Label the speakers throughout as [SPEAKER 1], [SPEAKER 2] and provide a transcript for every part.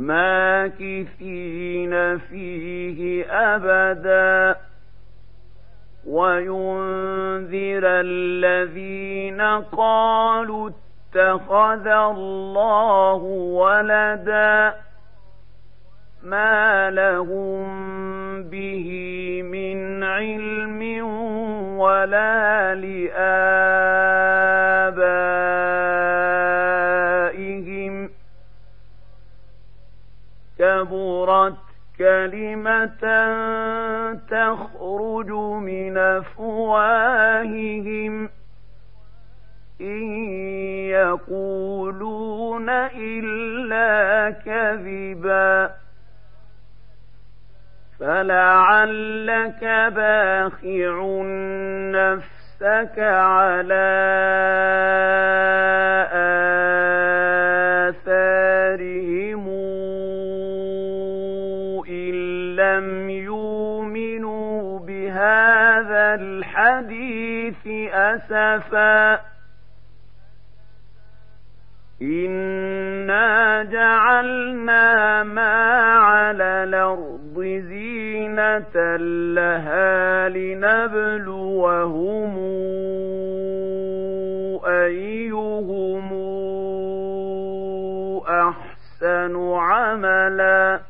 [SPEAKER 1] ماكثين فيه أبدا. وينذر الذين قالوا اتخذ الله ولدا. ما لهم به من علم ولا لآبائهم. كبرت كلمة تخرج من أفواههم. إن يقولون إلا كذبا. فلعلك باخع نفسك على آثارهم أسفا. إنا جعلنا ما على الأرض زينة لها لنبلوهم أيهم أحسن عملا.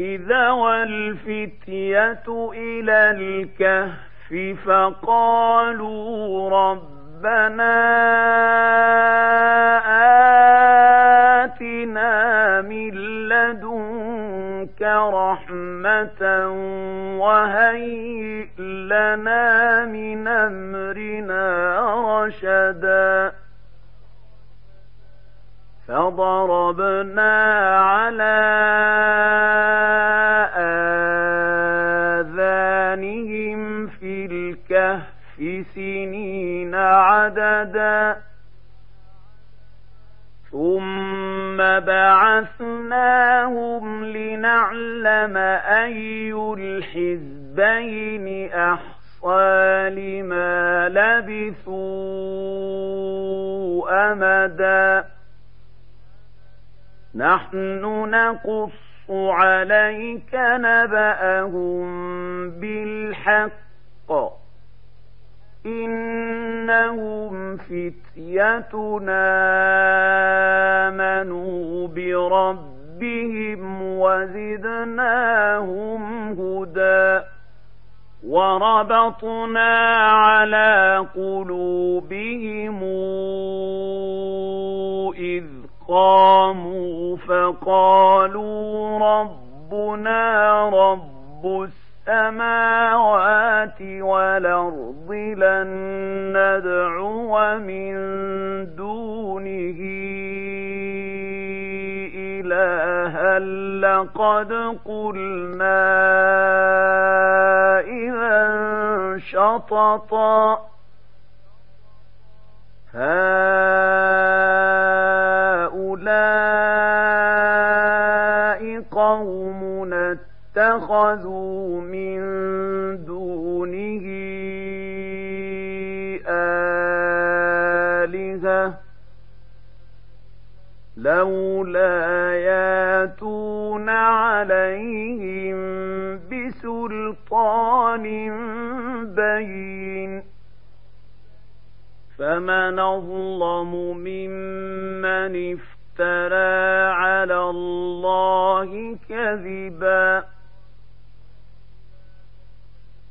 [SPEAKER 1] إذا والفتية إلى الكهف فقالوا ربنا آتنا من لدنك رحمة وهيئ لنا من أمرنا رشدا. فضربنا على آذانهم في الكهف سنين عددا. ثم بعثناهم لنعلم أي الحزبين أحصى لما لبثوا أمدا. نحن نقص عليك نبأهم بالحق. إنهم فتيتنا آمنوا بربهم وزدناهم هدى. وربطنا على قلوبهم قاموا فقالوا ربنا رب السماوات والأرض لن ندعو من دونه إلها لقد قلنا إذا شططا هؤلاء اتخذوا من دونه آلهة لولا ياتون عليهم بسلطان بين فمن أظلم ممن افترى على الله كذبا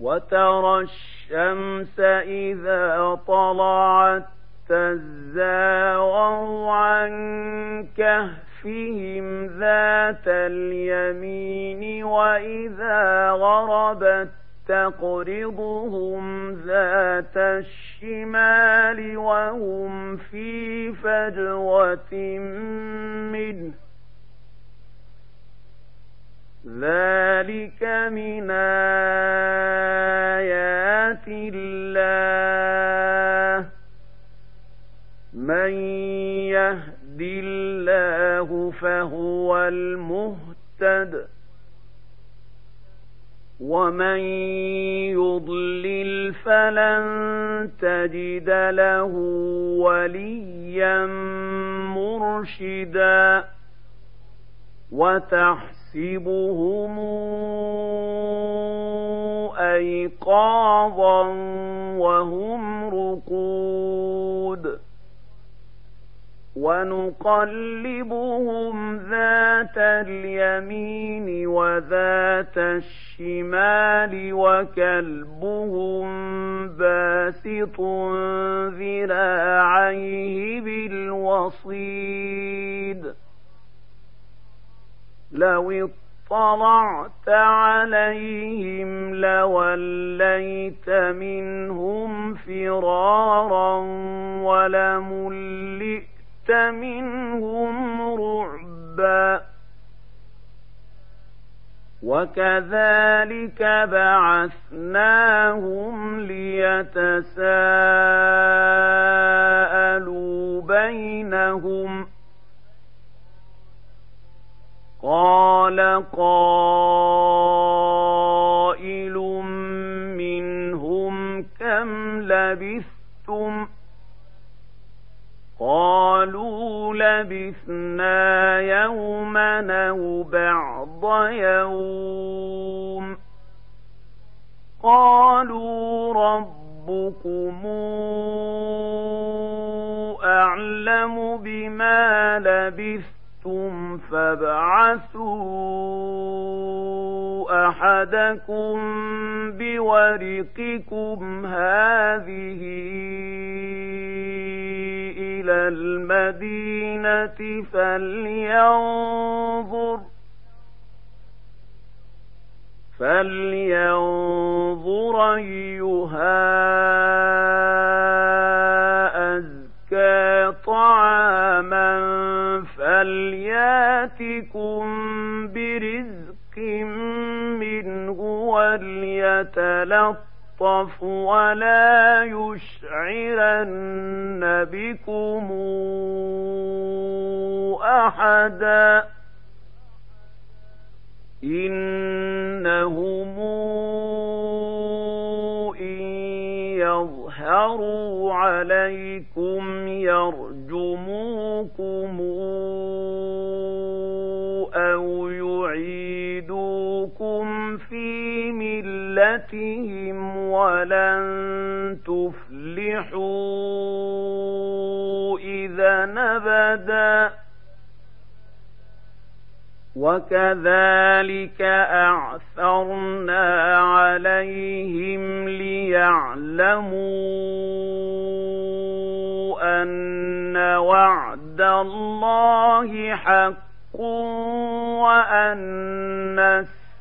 [SPEAKER 1] وترى الشمس إذا طلعت تزاور عن كهفهم ذات اليمين وإذا غربت تقرضهم ذات الشمال وهم في فجوة منه ذلك من آيات الله من يهد الله فهو المهتد ومن يضلل فلن تجد له وليا مرشدا وتحت تحسبهم أيقاظا وهم رقود ونقلبهم ذات اليمين وذات الشمال وكلبهم باسط ذراعيه بالوصيد لو اطلعت عليهم لوليت منهم فرارا ولملئت منهم رعبا. وكذلك بعثناهم ليتساءلوا بينهم ۖ قال قائل منهم كم لبثتم قالوا لبثنا يوما أو بعض يوم قالوا ربكم اعلم بما لبثتم شئتم فابعثوا احدكم بورقكم هذه إلى المدينة فلينظر فلينظر ايها فلياتكم برزق منه وليتلطف ولا يشعرن بكم احدا انهم ان يظهروا عليكم يرجموكم ملتهم ولن تفلحوا إذا نبدا وكذلك أعثرنا عليهم ليعلموا أن وعد الله حق وأن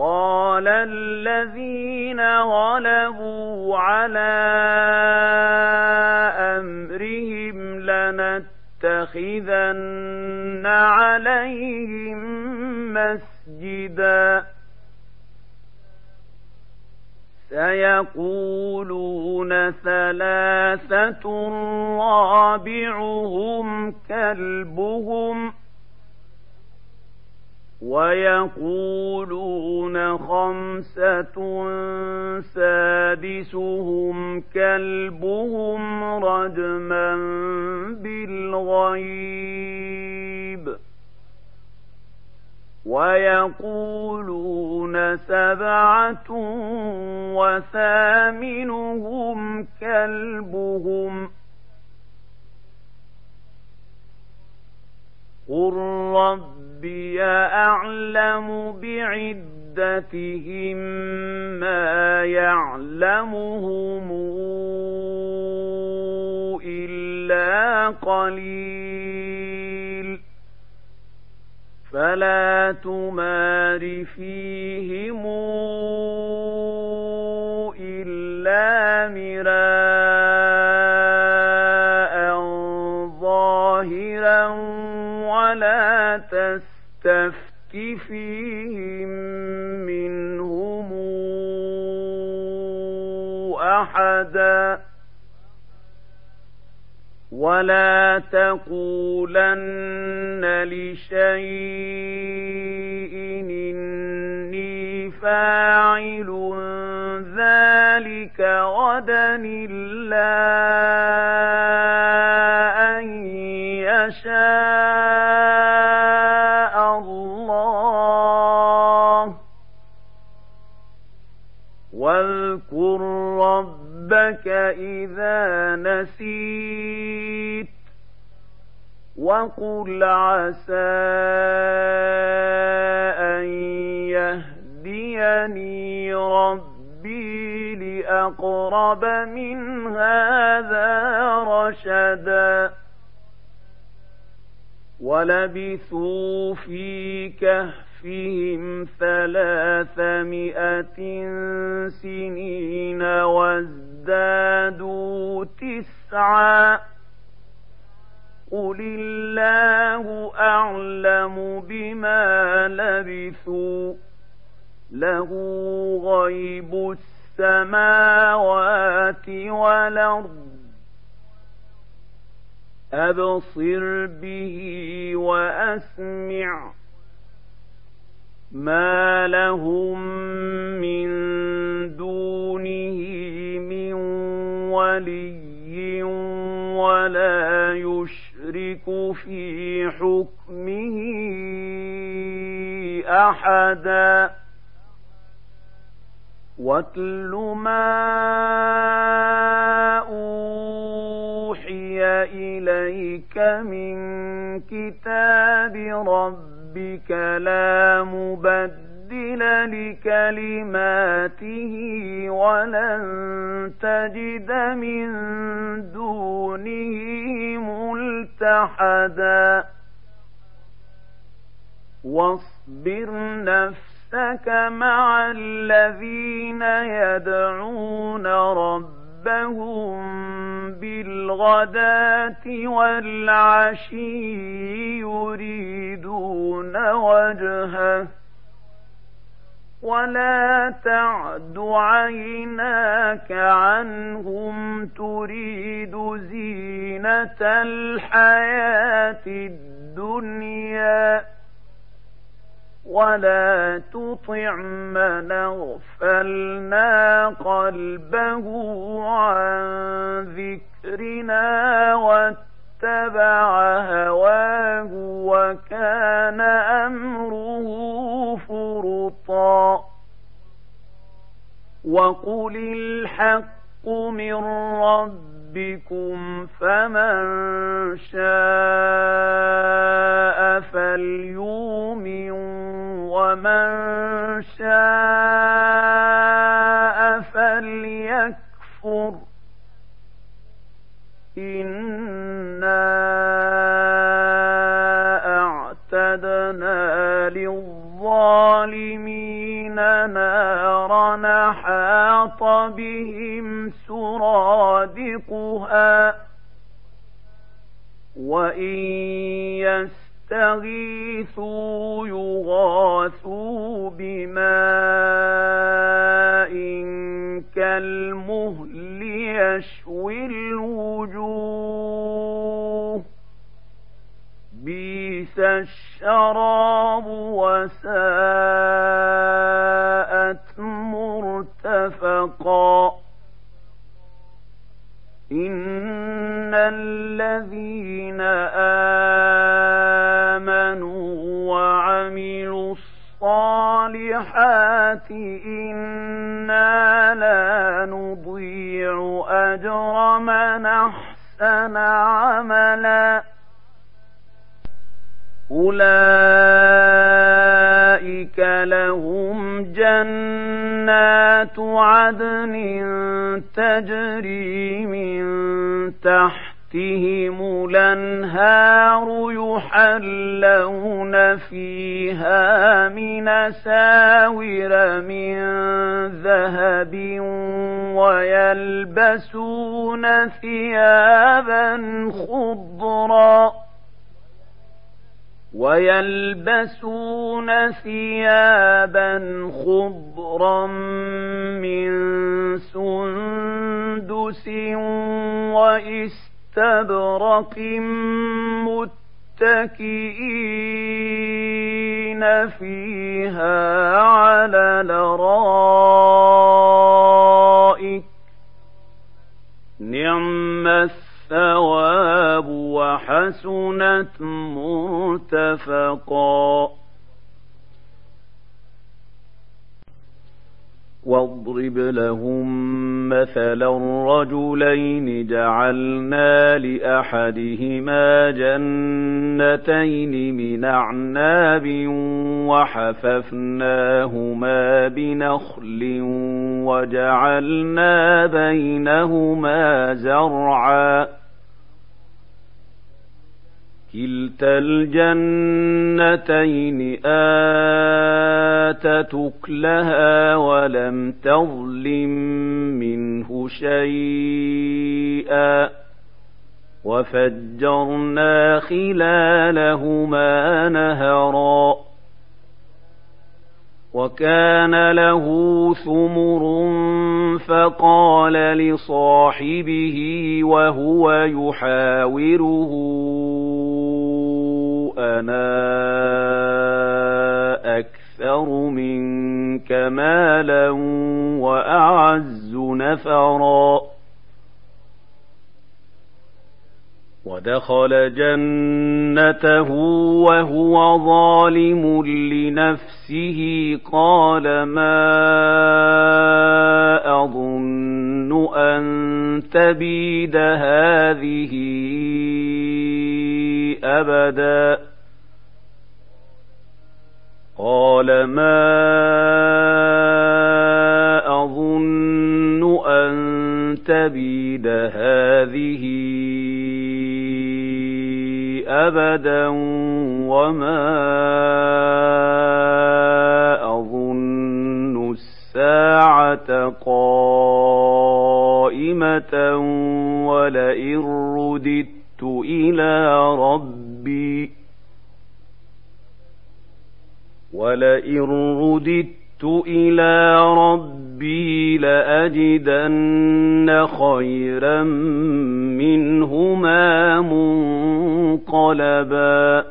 [SPEAKER 1] قال الذين غلبوا على أمرهم لنتخذن عليهم مسجدا. سيقولون ثلاثة رابعهم كلبهم ويقولون خمسة سادسهم كلبهم رجما بالغيب. ويقولون سبعة وثامنهم كلبهم قل ربي أعلم بعدتهم ما يعلمهم إلا قليل فلا تمار فيهم إلا مراء تستفت فيهم منهم أحدا. ولا تقولن لشيء إني فاعل ذلك غدا إلا وقل عسى أن يهديني ربي لأقرب من هذا رشدا ولبثوا في كهفهم ثلاثمائة سنين وازدادوا تسعا قل الله أعلم بما لبثوا له غيب السماوات والأرض أبصر به وأسمع ما لهم من دونه من ولي يشرك في حكمه أحدا. واتل ما أوحي إليك من كتاب ربك لا مبدل لكلماته ولن تجد من دونه ملتحدا. واصبر نفسك مع الذين يدعون ربهم بالغداة والعشي يريدون وجهه. ولا تعد عيناك عنهم تريد زينة الحياة الدنيا ولا تطع من اغفلنا قلبه عن ذكرنا اتبع هواه وكان أمره فرطا. وقل الحق من ربكم فمن شاء فليؤمن ومن شاء فليكفر. إن بهم سرادقها وإن يستغيثوا يغاثوا بماء كالمهل يشوي الوجوه بئس الشراب وساءت الذين آمنوا وعملوا الصالحات إنا لا نضيع أجر من أحسن عملاً. أولئك لهم جنات عدن تجري من تحتهم الأنهار يحلون فيها من ساور من ذهب ويلبسون ثيابا خضرا ويلبسون ثيابا خضرا من سندس واستبرق متكئين فيها على الأرائك. نعم الثواب وحسنت مرتفقا. واضرب لهم مثلا رجلين جعلنا لأحدهما جنتين من أعناب وحففناهما بنخل وجعلنا بينهما زرعا كلتا الجنتين آتت أكلها ولم تظلم منه شيئا وفجرنا خلالهما نهرا وكان له ثمر فقال لصاحبه وهو يحاوره أنا أكثر منك مالا وأعز نفرا ودخل جنته وهو ظالم لنفسه قال ما أظن أن تبيد هذه أبدا قال ما أظن أن تبيد هذه أبدا وما أظن الساعة قائمة ولئن رددت إلى ربي ولئن رددت إلى ربي لأجدن خيرا منهما منقلبا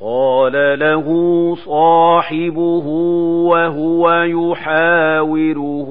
[SPEAKER 1] قال له صاحبه وهو يحاوره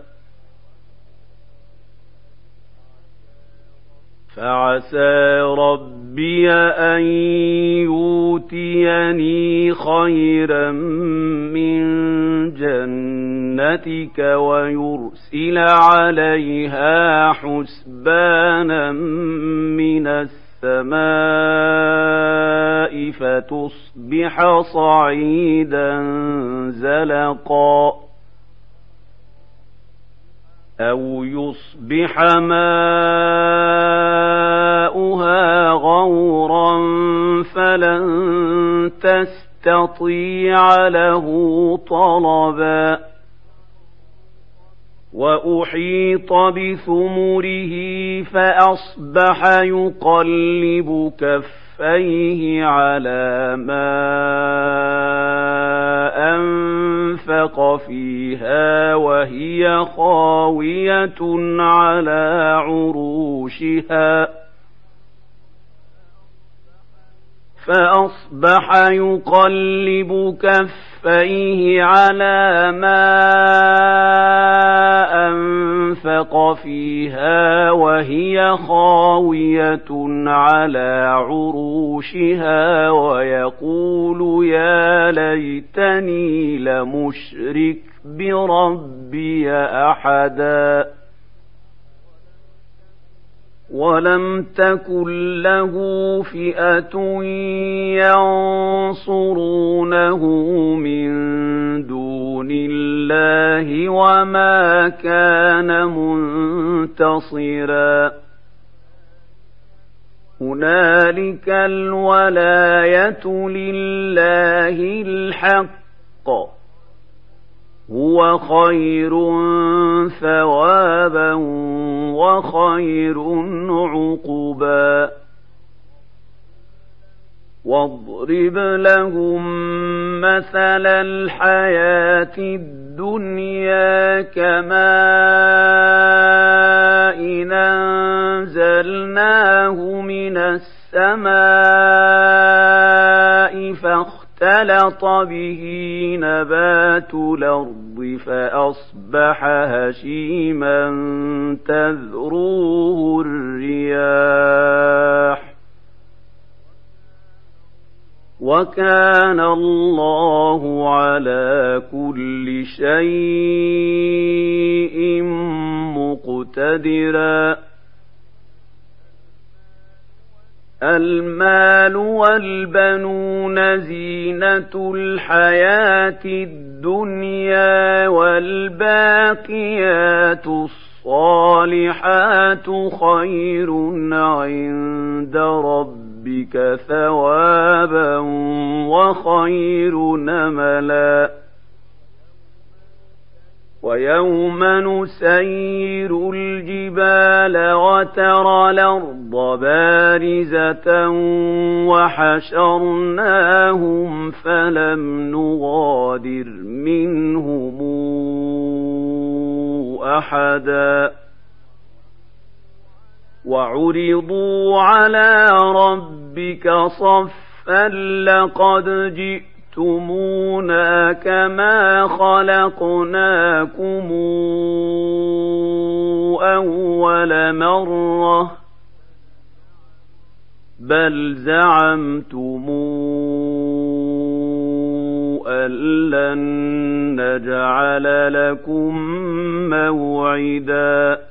[SPEAKER 1] فعسى ربي أن يؤتيني خيرا من جنتك ويرسل عليها حسبانا من السماء فتصبح صعيدا زلقا أو يصبح ماؤها غورا فلن تستطيع له طلبا وأحيط بثمره فأصبح يقلب كفيه على ما أنفق فيها وهي خاوية على عروشها فأصبح يقلب كفيه على ما أنفق فيها وهي خاوية على عروشها ويقول يا ليتني لمشرك بربي أحدا ولم تكن له فئة ينصرونه من دون الله وما كان منتصرا هنالك الولاية لله الحق هو خير ثوابا وخير عقبا. واضرب لهم مثل الحياة الدنيا كماء أنزلناه من السماء فاختلط به نبات الأرض. فأصبح هشيما تذروه الرياح. وكان الله على كل شيء مقتدرا. المال والبنون زينة الحياة الدنيا والباقيات الصالحات خير عند ربك ثوابا وخير نملا. ويوم نسير الجبال وترى الأرض بارزة وحشرناهم فلم نغادر منهم أحدا. وعرضوا على ربك صفا لقد جئت جئتمونا كما خلقناكم أول مرة بل زعمتم أن لن نجعل لكم موعداً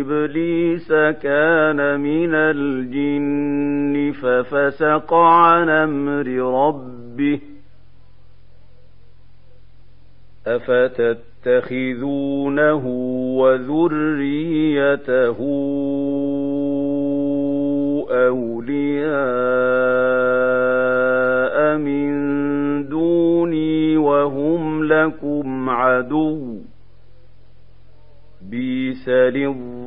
[SPEAKER 1] إبليس كان من الجن ففسق عن أمر ربه. أفتتخذونه وذريته أولياء من دوني وهم لكم عدو. للظالمين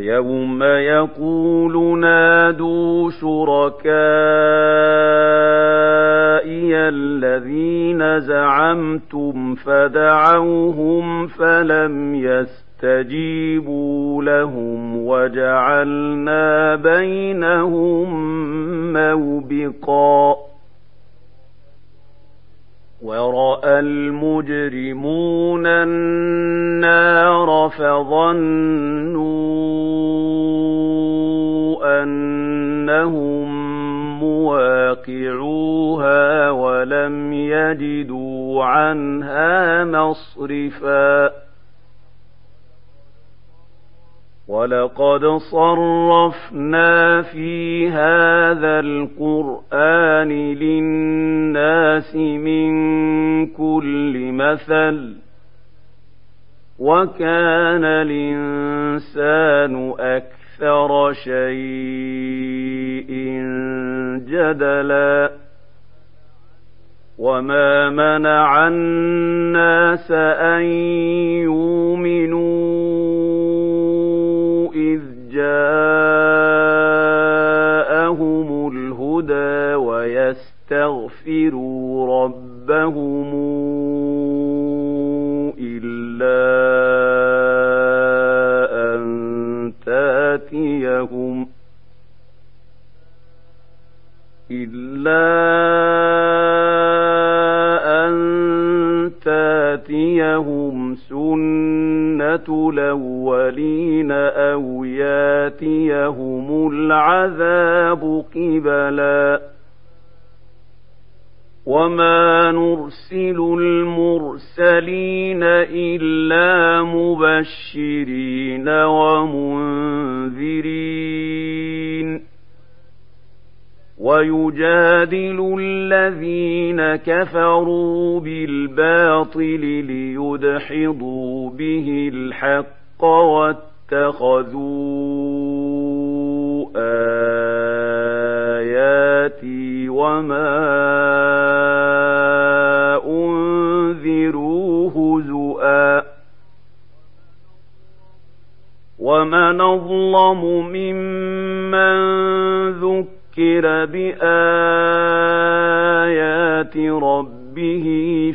[SPEAKER 1] ويوم يقول نادوا شركائي الذين زعمتم فدعوهم فلم يستجيبوا لهم وجعلنا بينهم موبقا وراى المجرمون النار فظنوا انهم مواقعوها ولم يجدوا عنها مصرفا ولقد صرفنا في هذا القرآن للناس من كل مثل وكان الإنسان أكثر شيء جدلا وما منع الناس أن يؤمنوا جاءهم الهدى ويستغفروا ربهم إلا أن تاتيهم إلا أن تاتيهم سنة الأولين أو ياتيهم العذاب قبلا وما نرسل المرسلين إلا مبشرين ومنذرين ويجادل الذين كفروا بالباطل ليدحضوا به الحق واتخذوا آياتي وما أنذروا هزؤا ومن أظلم ممن ذكر ذكر بآيات ربه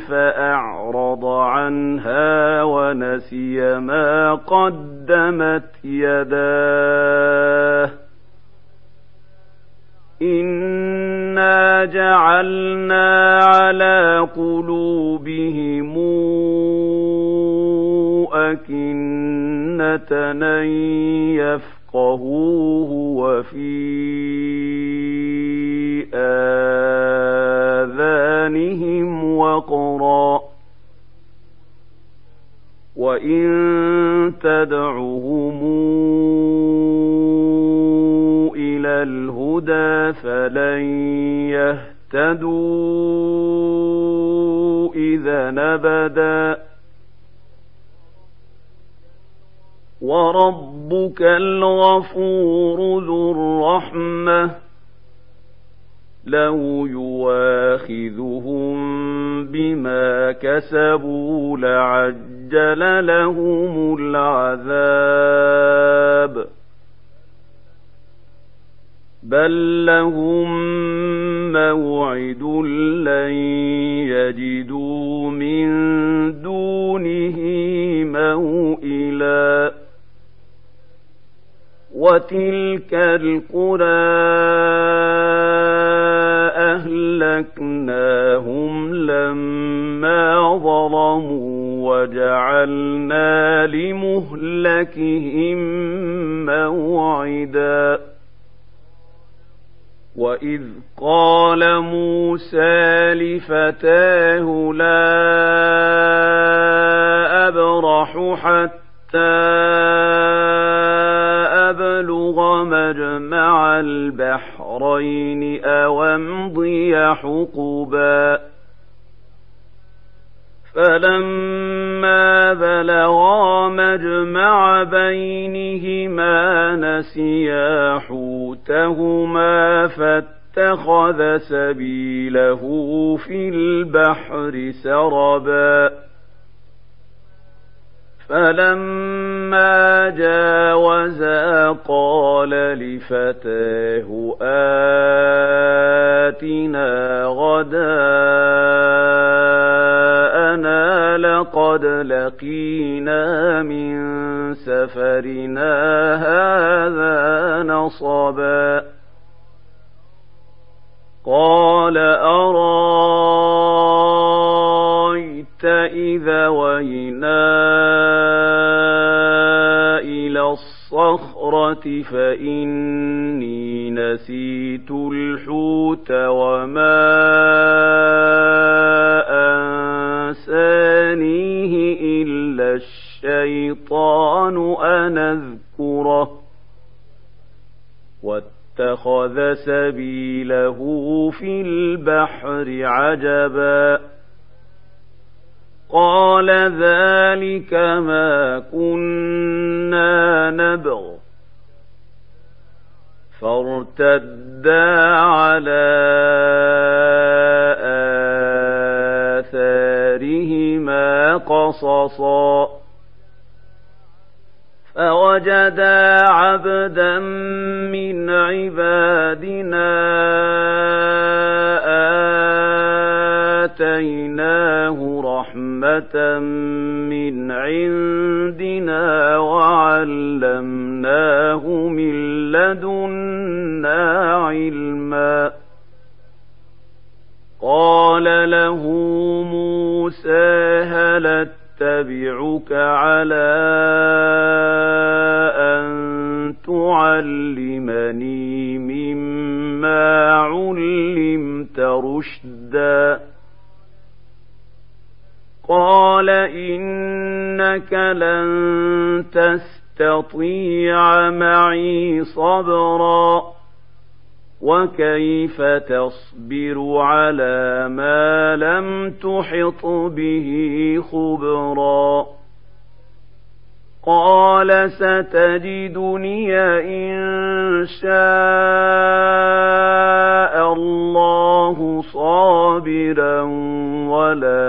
[SPEAKER 1] فأعرض عنها ونسي ما قدمت يداه إنا جعلنا على قلوبهم أكنة أن يفقهوه وفي آذانهم وقرا وإن تدعهم إلى الهدى فلن يهتدوا إذا نبدا وربك الغفور ذو الرحمة لو يواخذهم بما كسبوا لعجل لهم العذاب بل لهم موعد لن يجدوا من دونه موئلا وتلك القرى لمهلكهم موعداً وإذ قال موسى لفتاه لا أبرح حتى أبلغ مجمع البحرين أو امضي حقبا فاتخذ سبيله في البحر سربا إذا وينا الصخرة فإني نسيت الحوت وما أنسانيه إلا الشيطان أن أذكره واتخذ سبيله في البحر عجباً قال ذلك ما كنا نبغ فارتدا على آثارهما قصصا فوجدا عبدا من عبادنا آتيناه رحمة من عندنا وعلمناه من لدنا علما قال له موسى هل اتبعك على أن تعلمني مما علمت رشدا قال إنك لن تستطيع معي صبرا وكيف تصبر على ما لم تحط به خبرا قال ستجدني إن شاء الله صابرا ولا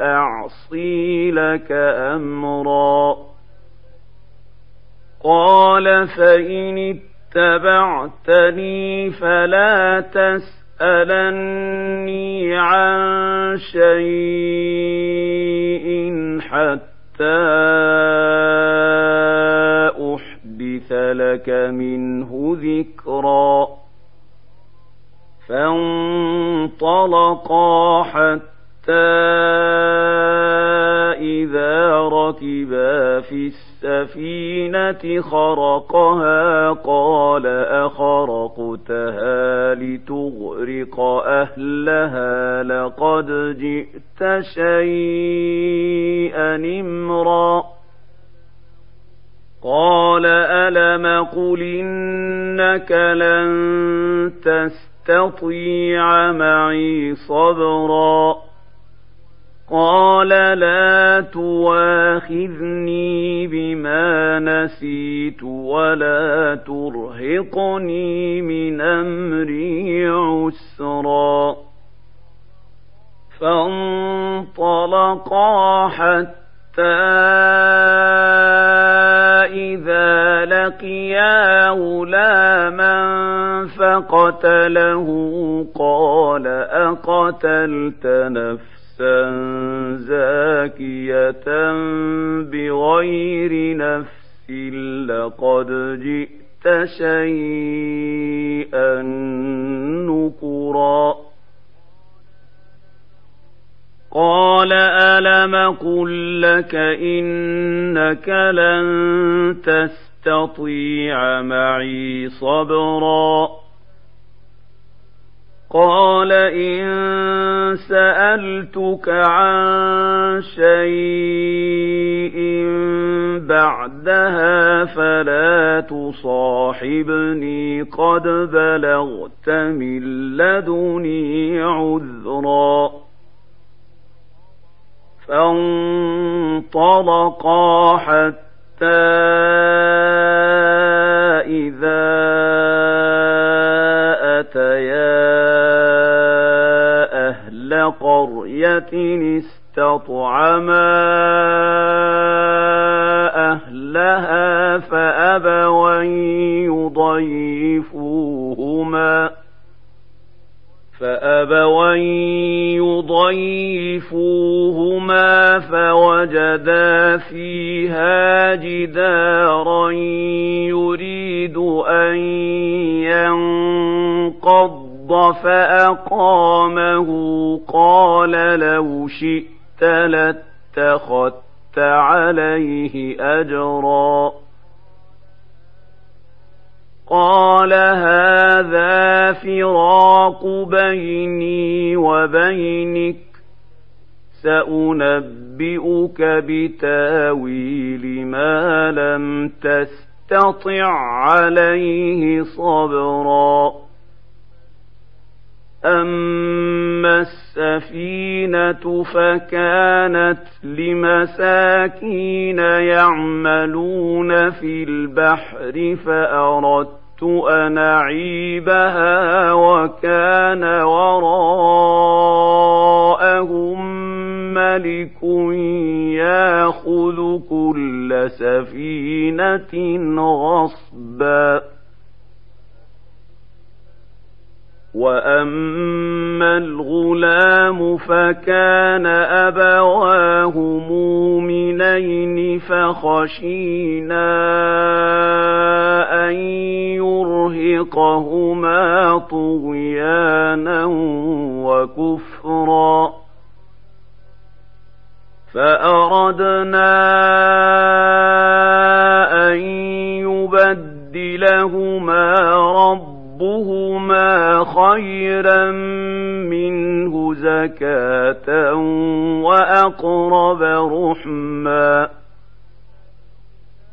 [SPEAKER 1] أعصي لك أمرا. قال فإن اتبعتني فلا تسألني عن شيء حتى أحدث لك منه ذكرا. فانطلقا حتى إذا ركبا في السفينة خرقها قال أخرقتها لتغرق أهلها لقد جئت شيئا إمرا. قال ألم قل إنك لن تستطيع معي صبرا. قال لا تواخذني بما نسيت ولا ترهقني من أمري عسرا. فانطلقا حتى اذا لقيا غلاما فقتله قال نفسا نفسا زاكية بغير نفس لقد جئت شيئا نكرا قال ألم قل لك إنك لن تستطيع معي صبرا قال إن سألتك عن شيء بعدها فلا تصاحبني قد بلغت من لدني عذرا فانطلقا حتى إذا قرية استطعما أهلها فأبوا يضيفوهما فأبوا يضيفوهما فوجدا فيها جدارا يريد أن ينقض فأقامه قال لو شئت لاتخذت عليه أجرا قال هذا فراق بيني وبينك سأنبئك بتاويل ما لم تستطع عليه صبرا. أما السفينة فكانت لمساكين يعملون في البحر فأردت أن أعيبها وكان وراءهم ملك ياخذ كل سفينة غصباً واما الغلام فكان ابواه مؤمنين فخشينا ان يرهقهما طغيانا وكفرا فاردنا خيرا منه زكاة وأقرب رحما.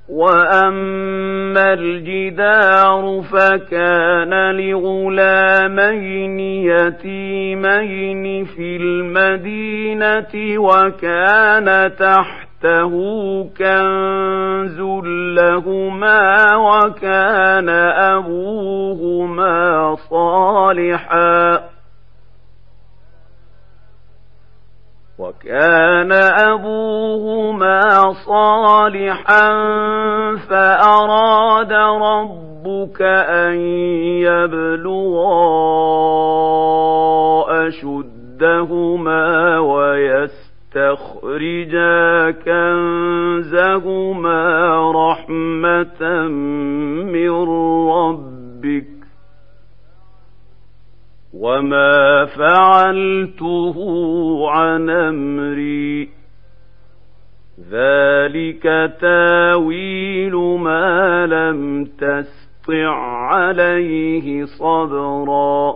[SPEAKER 1] وأما الجدار فكان لغلامين يتيمين في المدينة وكان تحت تحته كنز لهما وكان أبوهما صالحا وكان أبوهما صالحا فأراد ربك أن يبلغا أشدهما ويسرا يستخرجا كنزهما رحمة من ربك وما فعلته عن أمري. ذلك تاويل ما لم تسطع عليه صبرا.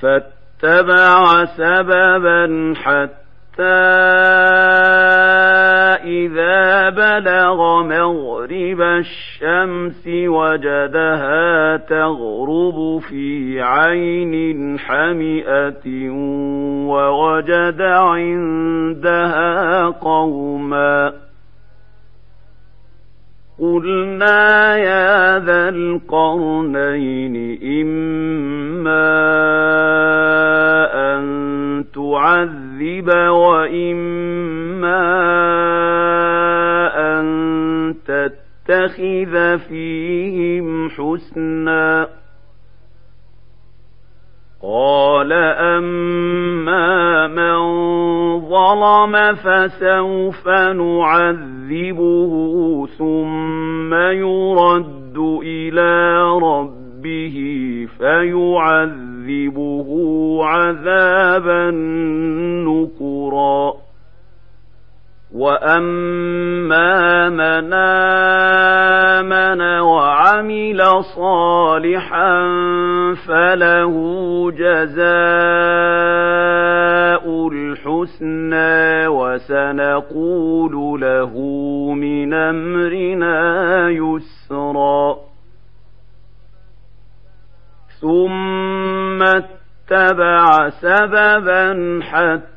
[SPEAKER 1] فاتبع سببا حتى إذا بلغ مغرب الشمس وجدها تغرب في عين حمئة ووجد عندها قوما قلنا يا ذا القرنين إما أن تعذب وإما أن تتخذ فيهم حسنا قال أما من ظلم فسوف نعذبه ثم يرد إلى ربه فيعذبه عذابا نكرا. وأما من آمن وعمل صالحا فله جزاء الحسنى وسنقول له من أمرنا يسرا ثم اتبع سببا حتى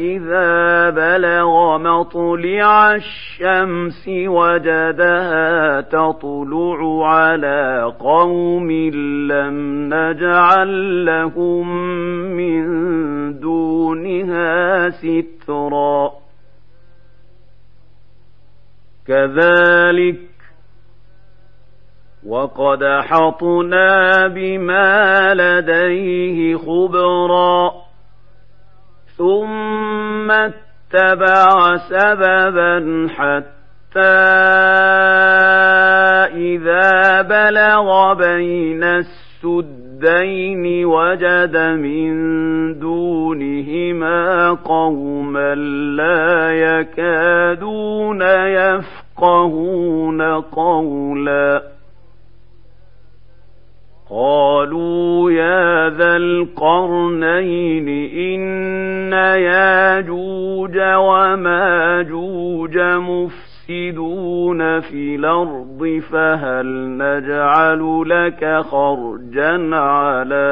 [SPEAKER 1] إذا بلغ مطلع الشمس وجدها تطلع على قوم لم نجعل لهم من دونها سترا. كذلك وقد حطنا بما لديه خبرا. ثم اتبع سببا حتى إذا بلغ بين السدين وجد من دونهما قوما لا يكادون يفقهون قولا قالوا يا ذا القرنين إن ياجوج وماجوج مفسدون في الأرض فهل نجعل لك خرجا على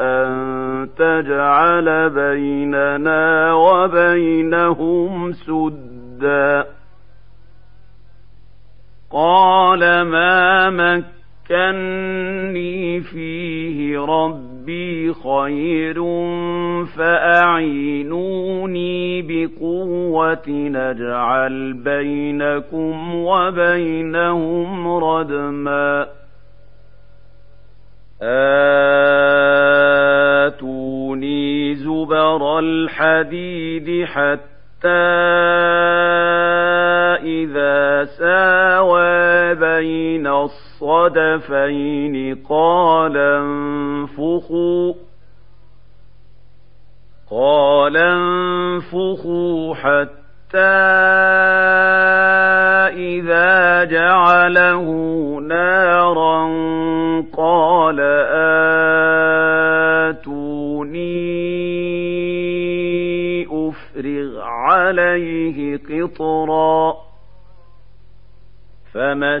[SPEAKER 1] أن تجعل بيننا وبينهم سدا؟ قال ما مكن مكني فيه ربي خير فأعينوني بقوة نجعل بينكم وبينهم ردما. آتوني زبر الحديد حتى إذا ساوى بين الصلاة الصدفين قال انفخوا قال انفخوا حتى إذا جعله نارا قال آتوني أفرغ عليه قطرا فما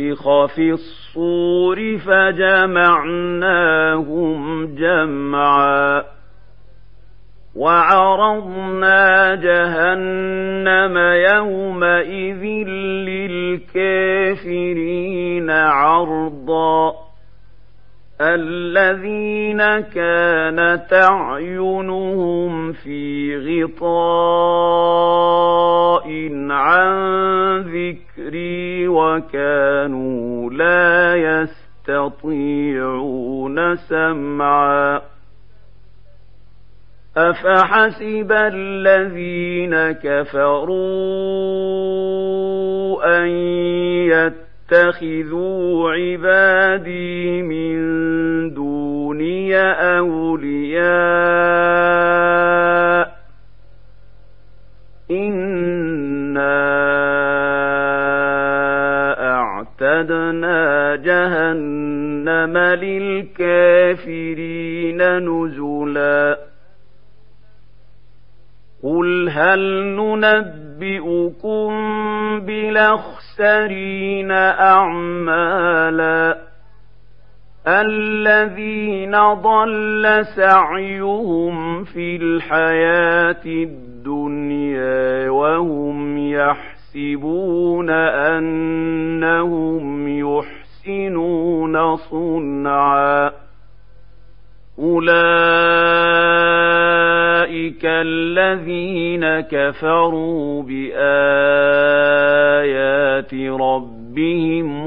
[SPEAKER 1] ونفخ في الصور فجمعناهم جمعا وعرضنا جهنم يومئذ للكافرين عرضا الذين كانت اعينهم في غطاء عن ذكري وكانوا لا يستطيعون سمعا. افحسب الذين كفروا ان يتقوا تتخذوا عبادي من دوني أولياء أعتدنا جهنم للكافرين نزلا قل هل ننبئكم بلخ الأخسرين أعمالا الذين ضل سعيهم في الحياة الدنيا وهم يحسبون أنهم يحسنون صنعا. أولئك الذين كفروا بآيات ربهم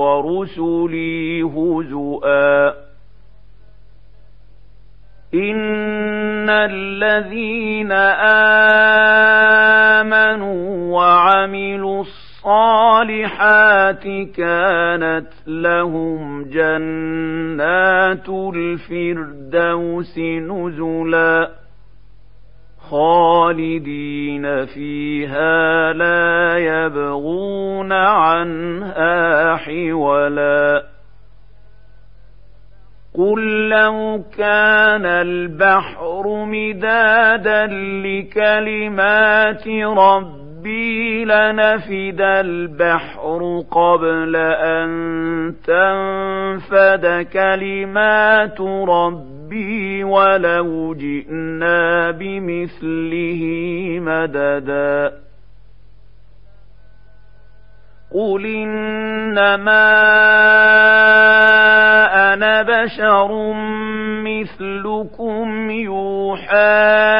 [SPEAKER 1] ورسلي هزؤا. إن الذين آمنوا وعملوا الصالحات الصالحات كانت لهم جنات الفردوس نزلا. خالدين فيها لا يبغون عنها حولا. قل لو كان البحر مدادا لكلمات ربي لنفد البحر قبل أن تنفد كلمات ربي. ولو جئنا بمثله مددا قل إنما أنا بشر مثلكم يوحى